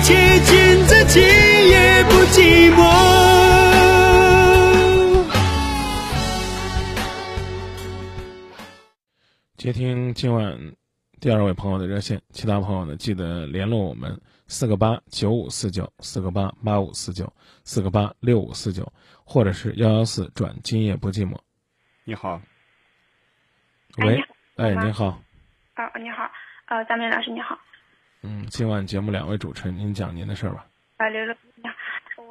接近自己也不寂寞。接听今晚第二位朋友的热线，其他朋友呢记得联络我们四个八九五四九四个八八五四九四个八六五四九，或者是幺幺四转今夜不寂寞。你好，喂，哎，你好，啊，你好，呃，张明老师你好，嗯，今晚节目两位主持人，您讲您的事儿吧。啊，刘乐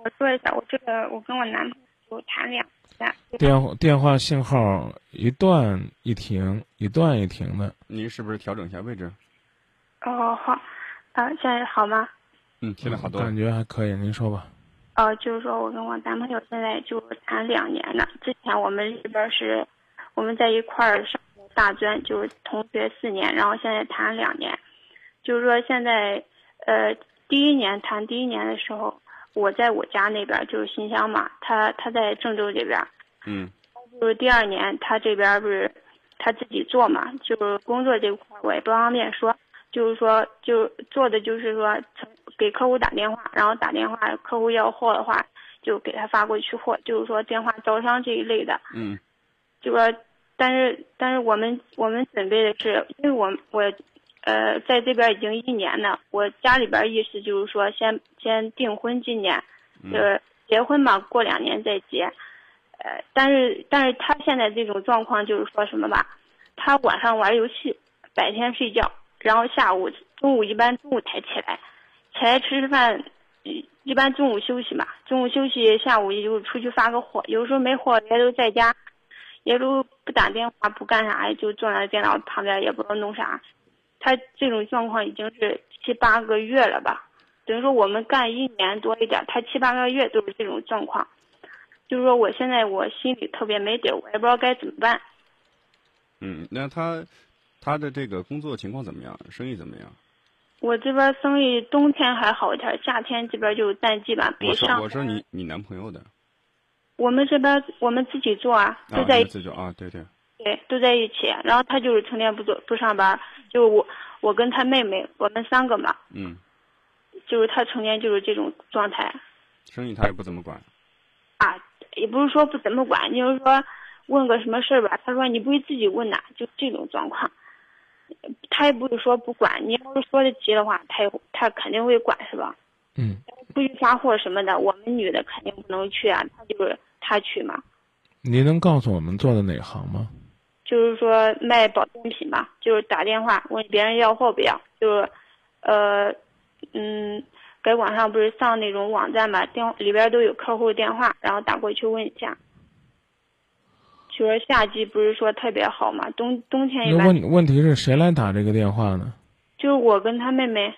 我说一下，我这个我跟我男朋友谈两年，电话电话信号一断一停，一断一停的。您是不是调整一下位置？哦好，啊，现在好吗？嗯，现在好多了感。觉还可以，您说吧。呃，就是说我跟我男朋友现在就谈两年了。之前我们这边是我们在一块儿上大专，就是同学四年，然后现在谈两年。就是说现在，呃，第一年谈第一年的时候，我在我家那边就是新乡嘛，他他在郑州这边。嗯。就是第二年他这边不是他自己做嘛，就是工作这块儿我也不方便说，就是说就做的就是说从给客户打电话，然后打电话客户要货的话就给他发过去货，就是说电话招商这一类的，嗯。就说但是但是我们我们准备的是，因为我我呃在这边已经一年了，我家里边意思就是说先先订婚今年，就是结婚嘛，过两年再结。呃，但是但是他现在这种状况就是说什么吧，他晚上玩游戏，白天睡觉，然后下午中午一般中午才起来，起来吃吃饭，一一般中午休息嘛，中午休息，下午也就出去发个货，有时候没货也都在家，也都不打电话不干啥，就坐在电脑旁边也不知道弄啥，他这种状况已经是七八个月了吧，等于说我们干一年多一点，他七八个月都是这种状况。就是说，我现在我心里特别没底，我也不知道该怎么办。嗯，那他他的这个工作情况怎么样？生意怎么样？我这边生意冬天还好一点，夏天这边就淡季吧，比我说上我说你你男朋友的我们这边我们自己做啊，啊，都在一你们自己啊，对对，对都在一起。然后他就是成天不做不上班，就我我跟他妹妹，我们三个嘛，嗯，就是他成天就是这种状态生意他也不怎么管。啊，也不是说不怎么管，就是说问个什么事儿吧，他说你不会自己问呐，就这种状况。他也不是说不管，你要是说的急的话，他也他肯定会管，是吧？嗯，出去发货什么的，我们女的肯定不能去啊，他就是他去嘛，您能告诉我们做的哪行吗？就是说卖保健品嘛，就是打电话问别人要货不要，就是，呃，嗯，给网上不是上那种网站嘛，电里边都有客户电话，然后打过去问一下。就说夏季不是说特别好嘛，冬冬天一那般问问题是谁来打这个电话呢？就是我跟他妹妹，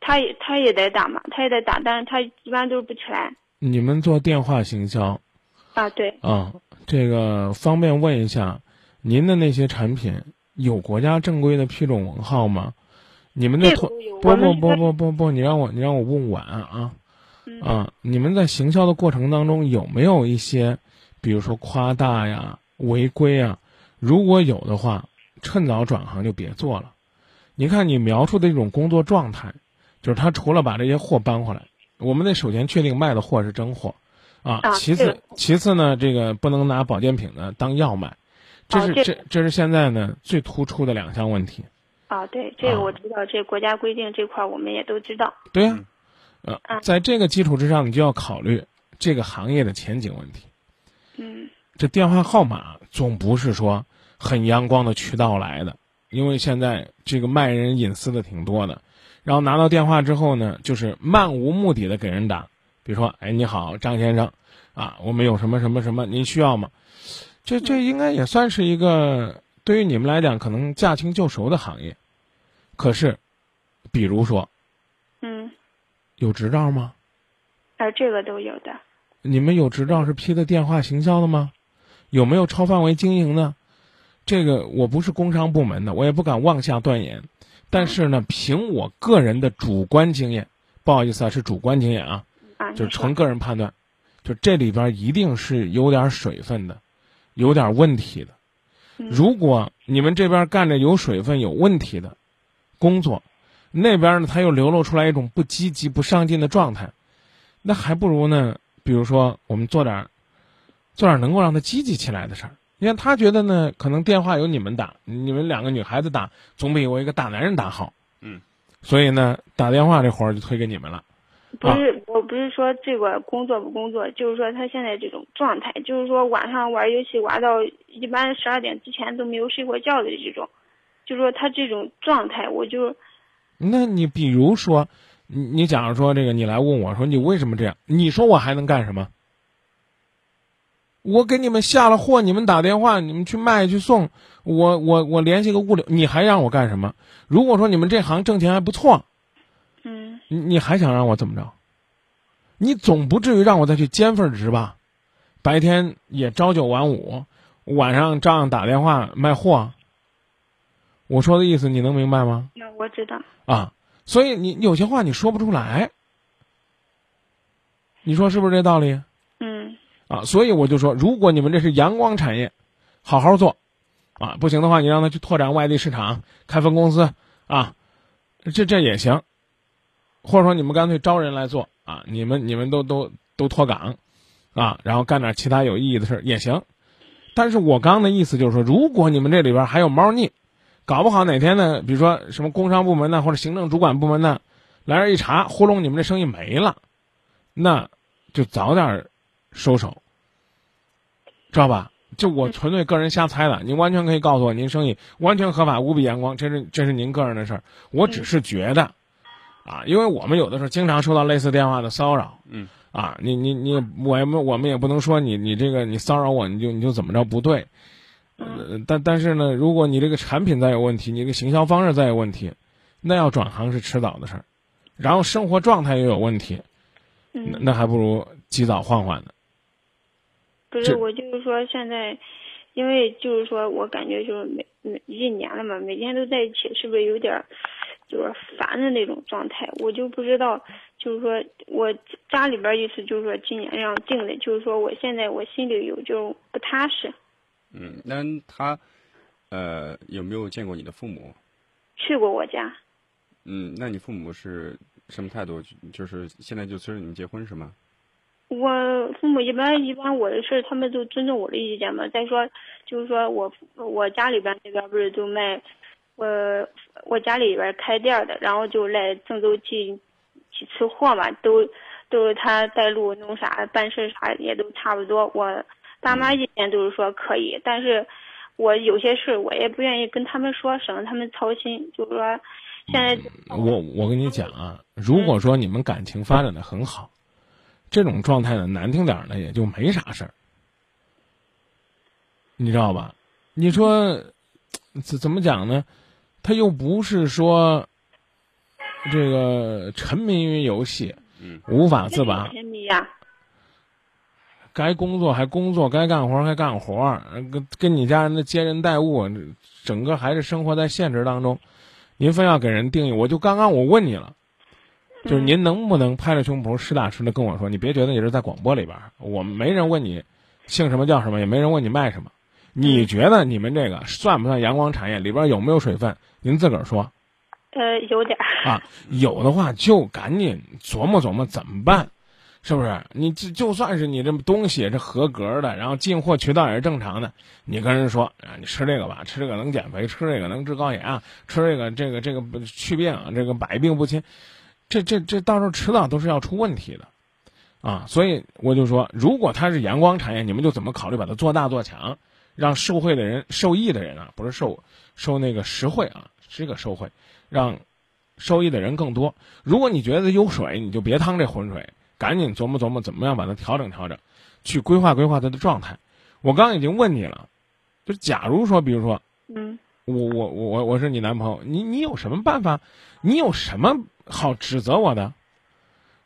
他也他也得打嘛，他也得打，但是他一般都是不起来你们做电话行销啊，对，啊？这个方便问一下，您的那些产品有国家正规的批准文号吗？你们的不不不不不不，你让我你让我问完啊嗯啊！你们在行销的过程当中有没有一些，比如说夸大呀、违规啊？如果有的话，趁早转行就别做了。你看你描述的这种工作状态，就是他除了把这些货搬回来，我们得首先确定卖的货是真货，啊，啊其次其次呢，这个不能拿保健品呢当药卖，这是、啊这这这是现在呢最突出的两项问题。啊，对，这啊个我知道，这国家规定这块儿我们也都知道。对呀、呃，嗯在这个基础之上，你就要考虑这个行业的前景问题。嗯这电话号码总不是说很阳光的渠道来的，因为现在这个卖人隐私的挺多的。然后拿到电话之后呢，就是漫无目的的给人打，比如说，哎，你好，张先生，啊，我们有什么什么什么，您需要吗？这这应该也算是一个对于你们来讲可能驾轻就熟的行业。可是，比如说嗯，有执照吗？啊，这个都有的。你们有执照是批的电话行销的吗？有没有超范围经营呢？这个我不是工商部门的，我也不敢妄下断言。但是呢，凭我个人的主观经验，不好意思啊，是主观经验啊，啊，就是纯个人判断，就这里边一定是有点水分的，有点问题的。嗯如果你们这边干着有水分、有问题的工作，那边呢他又流露出来一种不积极、不上进的状态，那还不如呢，比如说我们做点儿做点儿能够让他积极起来的事儿。你看他觉得呢，可能电话由你们打，你们两个女孩子打总比我一个大男人打好。嗯，所以呢，打电话这活儿就推给你们了。不是，我不是说这个工作不工作，就是说他现在这种状态，就是说晚上玩游戏玩到一般十二点之前都没有睡过觉的这种，就说他这种状态，我就那你比如说，你你假如说这个，你来问我说你为什么这样？你说我还能干什么？我给你们下了货，你们打电话，你们去卖去送，我我我联系个物流，你还让我干什么？如果说你们这行挣钱还不错，嗯你你还想让我怎么着？你总不至于让我再去兼份职吧？白天也朝九晚五，晚上照样打电话卖货。我说的意思你能明白吗？那我知道，啊，所以你有些话你说不出来，你说是不是这道理？嗯啊，所以我就说，如果你们这是阳光产业，好好做，啊，不行的话，你让他去拓展外地市场，开分公司，啊，这这也行，或者说你们干脆招人来做，啊，你们你们都都都脱岗，啊，然后干点其他有意义的事儿也行。但是我刚的意思就是说，如果你们这里边还有猫腻，搞不好哪天呢，比如说什么工商部门呢，或者行政主管部门呢，来这一查，糊弄你们这生意没了，那就早点收手，知道吧？就我纯粹个人瞎猜的，您完全可以告诉我，您生意完全合法，无比阳光，这是这是您个人的事儿。我只是觉得，啊，因为我们有的时候经常收到类似电话的骚扰，嗯，啊，你你你，我们我们也不能说你你这个你骚扰我，你就你就怎么着不对，呃，但但是呢，如果你这个产品再有问题，你这个行销方式再有问题，那要转行是迟早的事儿，然后生活状态又有问题，那嗯，那还不如及早换换呢。不是，我就是说现在，因为就是说我感觉就是每每一年了嘛，每天都在一起，是不是有点儿就是烦的那种状态？我就不知道，就是说我家里边意思就是说今年让定的，就是说我现在我心里有就不踏实。嗯，那他呃有没有见过你的父母？去过我家，嗯，那你父母是什么态度？就是现在就催着你们结婚是吗？我父母一般一般我的事他们都尊重我的意见嘛。再说就是说我我家里边那边不是都卖，我我家里边开店的，然后就来郑州进几次货嘛，都都是他带路弄啥办事啥也都差不多。我爸妈意见都是说可以，但是我有些事我也不愿意跟他们说，省得他们操心。就是说现在我我跟你讲啊，如果说你们感情发展的很好，这种状态呢，难听点呢，也就没啥事儿，你知道吧？你说怎怎么讲呢？他又不是说这个沉迷于游戏，嗯，无法自拔，沉迷呀、该工作还工作，该干活还干活，跟跟你家人的接人待物，整个还是生活在现实当中。您非要给人定义，我就刚刚我问你了，就是您能不能拍着胸脯实打实的跟我说，你别觉得你是在广播里边儿，我们没人问你姓什么叫什么，也没人问你卖什么，你觉得你们这个算不算阳光产业？里边有没有水分？您自个儿说呃，有点儿。啊，有的话就赶紧琢磨琢磨怎么办。是不是？你就就算是你这东西也是合格的，然后进货渠道也是正常的，你跟人说啊，你吃这个吧，吃这个能减肥，吃这个能治高血压，吃这个这个这个去病，这个百病不侵，这这这到时候迟早都是要出问题的，啊，所以我就说，如果它是阳光产业，你们就怎么考虑把它做大做强，让受贿的人、受益的人啊，不是受受那个实惠啊，是个受贿，让受益的人更多。如果你觉得有水，你就别趟这浑水。赶紧琢磨琢磨怎么样把它调整调整，去规划规划它的状态。我刚已经问你了，就假如说，比如说，嗯我我我我我是你男朋友，你你有什么办法？你有什么好指责我的？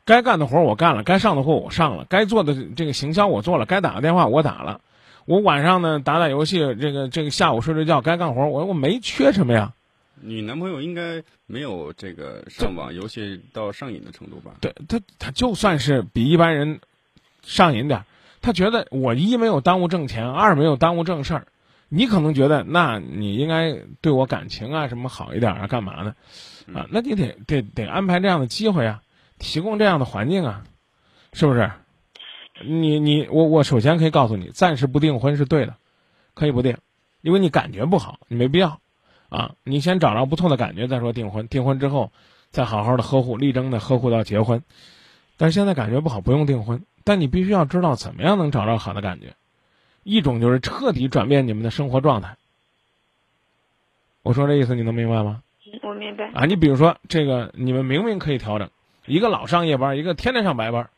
该干的活我干了，该上的货我上了，该做的这个行销我做了，该打的电话我打了。我晚上呢打打游戏，这个这个下午睡睡觉，该干活我我没缺什么呀。你男朋友应该没有这个上网游戏到上瘾的程度吧？对他，他就算是比一般人上瘾点儿，他觉得我一没有耽误挣钱，二没有耽误正事儿，你可能觉得，那你应该对我感情啊什么好一点啊，干嘛呢？啊，那你得得得安排这样的机会啊，提供这样的环境啊，是不是？你你我我首先可以告诉你，暂时不订婚是对的，可以不订，因为你感觉不好，你没必要，啊，你先找着不错的感觉再说订婚，订婚之后再好好的呵护，力争的呵护到结婚。但是现在感觉不好，不用订婚，但你必须要知道怎么样能找到好的感觉。一种就是彻底转变你们的生活状态。我说这意思你能明白吗？我明白。啊，你比如说这个，你们明明可以调整，一个老上夜班，一个天天上白班，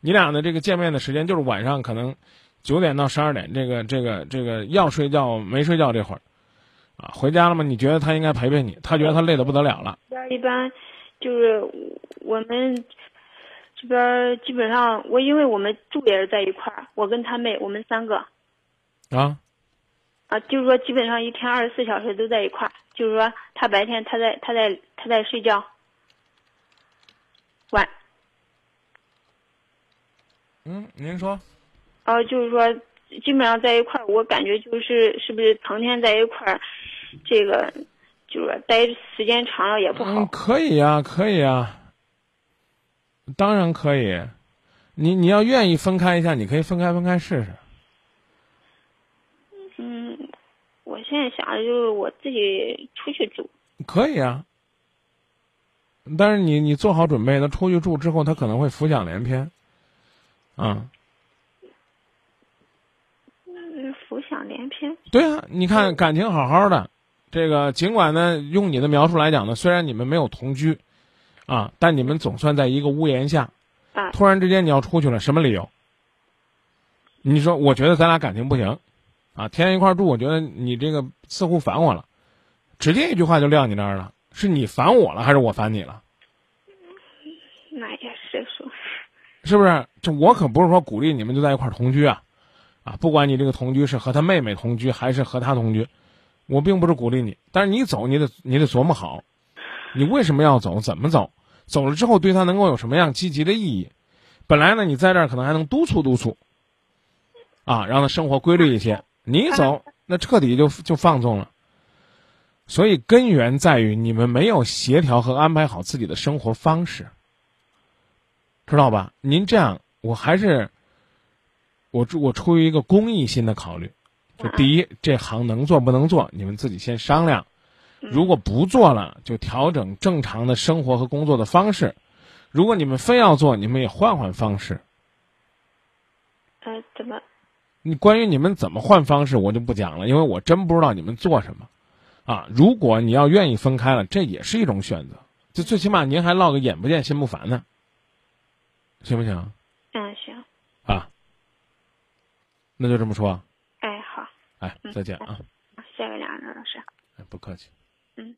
你俩的这个见面的时间就是晚上可能九点到十二点，这个这个这个要睡觉没睡觉这会儿，啊，回家了吗？你觉得他应该陪陪你，他觉得他累得不得了了。一般就是我们这边基本上，我因为我们住也是在一块儿，我跟他妹我们三个。啊，啊，就是说基本上一天二十四小时都在一块儿，就是说他白天他在他在他在睡觉，晚，嗯，您说，哦，就是说基本上在一块儿，我感觉就是是不是成天在一块儿，这个就是待时间长了也不好。嗯，可以呀，可以呀，当然可以，你你要愿意分开一下，你可以分开分开试试。嗯我现在想的就是我自己出去住，可以啊。但是你你做好准备，他出去住之后，他可能会浮想联翩，啊。嗯，浮想联翩。对啊，你看感情好好的，这个尽管呢，用你的描述来讲呢，虽然你们没有同居，啊，但你们总算在一个屋檐下。啊。突然之间你要出去了，什么理由？你说，我觉得咱俩感情不行。啊，天天一块住，我觉得你这个似乎烦我了，直接一句话就撂你那儿了。是你烦我了，还是我烦你了？那也是说，是不是？这我可不是说鼓励你们就在一块同居啊，啊，不管你这个同居是和他妹妹同居还是和他同居，我并不是鼓励你。但是你走，你得你得琢磨好，你为什么要走？怎么走？走了之后对他能够有什么样积极的意义？本来呢，你在这儿可能还能督促督促，啊，让他生活规律一些。你走，那彻底就就放纵了。所以根源在于你们没有协调和安排好自己的生活方式，知道吧？您这样，我还是我我出于一个公益心的考虑，就第一，这行能做不能做，你们自己先商量。如果不做了，就调整正常的生活和工作的方式。如果你们非要做，你们也换换方式。呃，怎么？你关于你们怎么换方式，我就不讲了，因为我真不知道你们做什么，啊！如果你要愿意分开了，这也是一种选择，就最起码您还落个眼不见心不烦呢，行不行？嗯，行。啊，那就这么说。哎，好。哎，再见啊！谢谢两位老师。哎，不客气。嗯。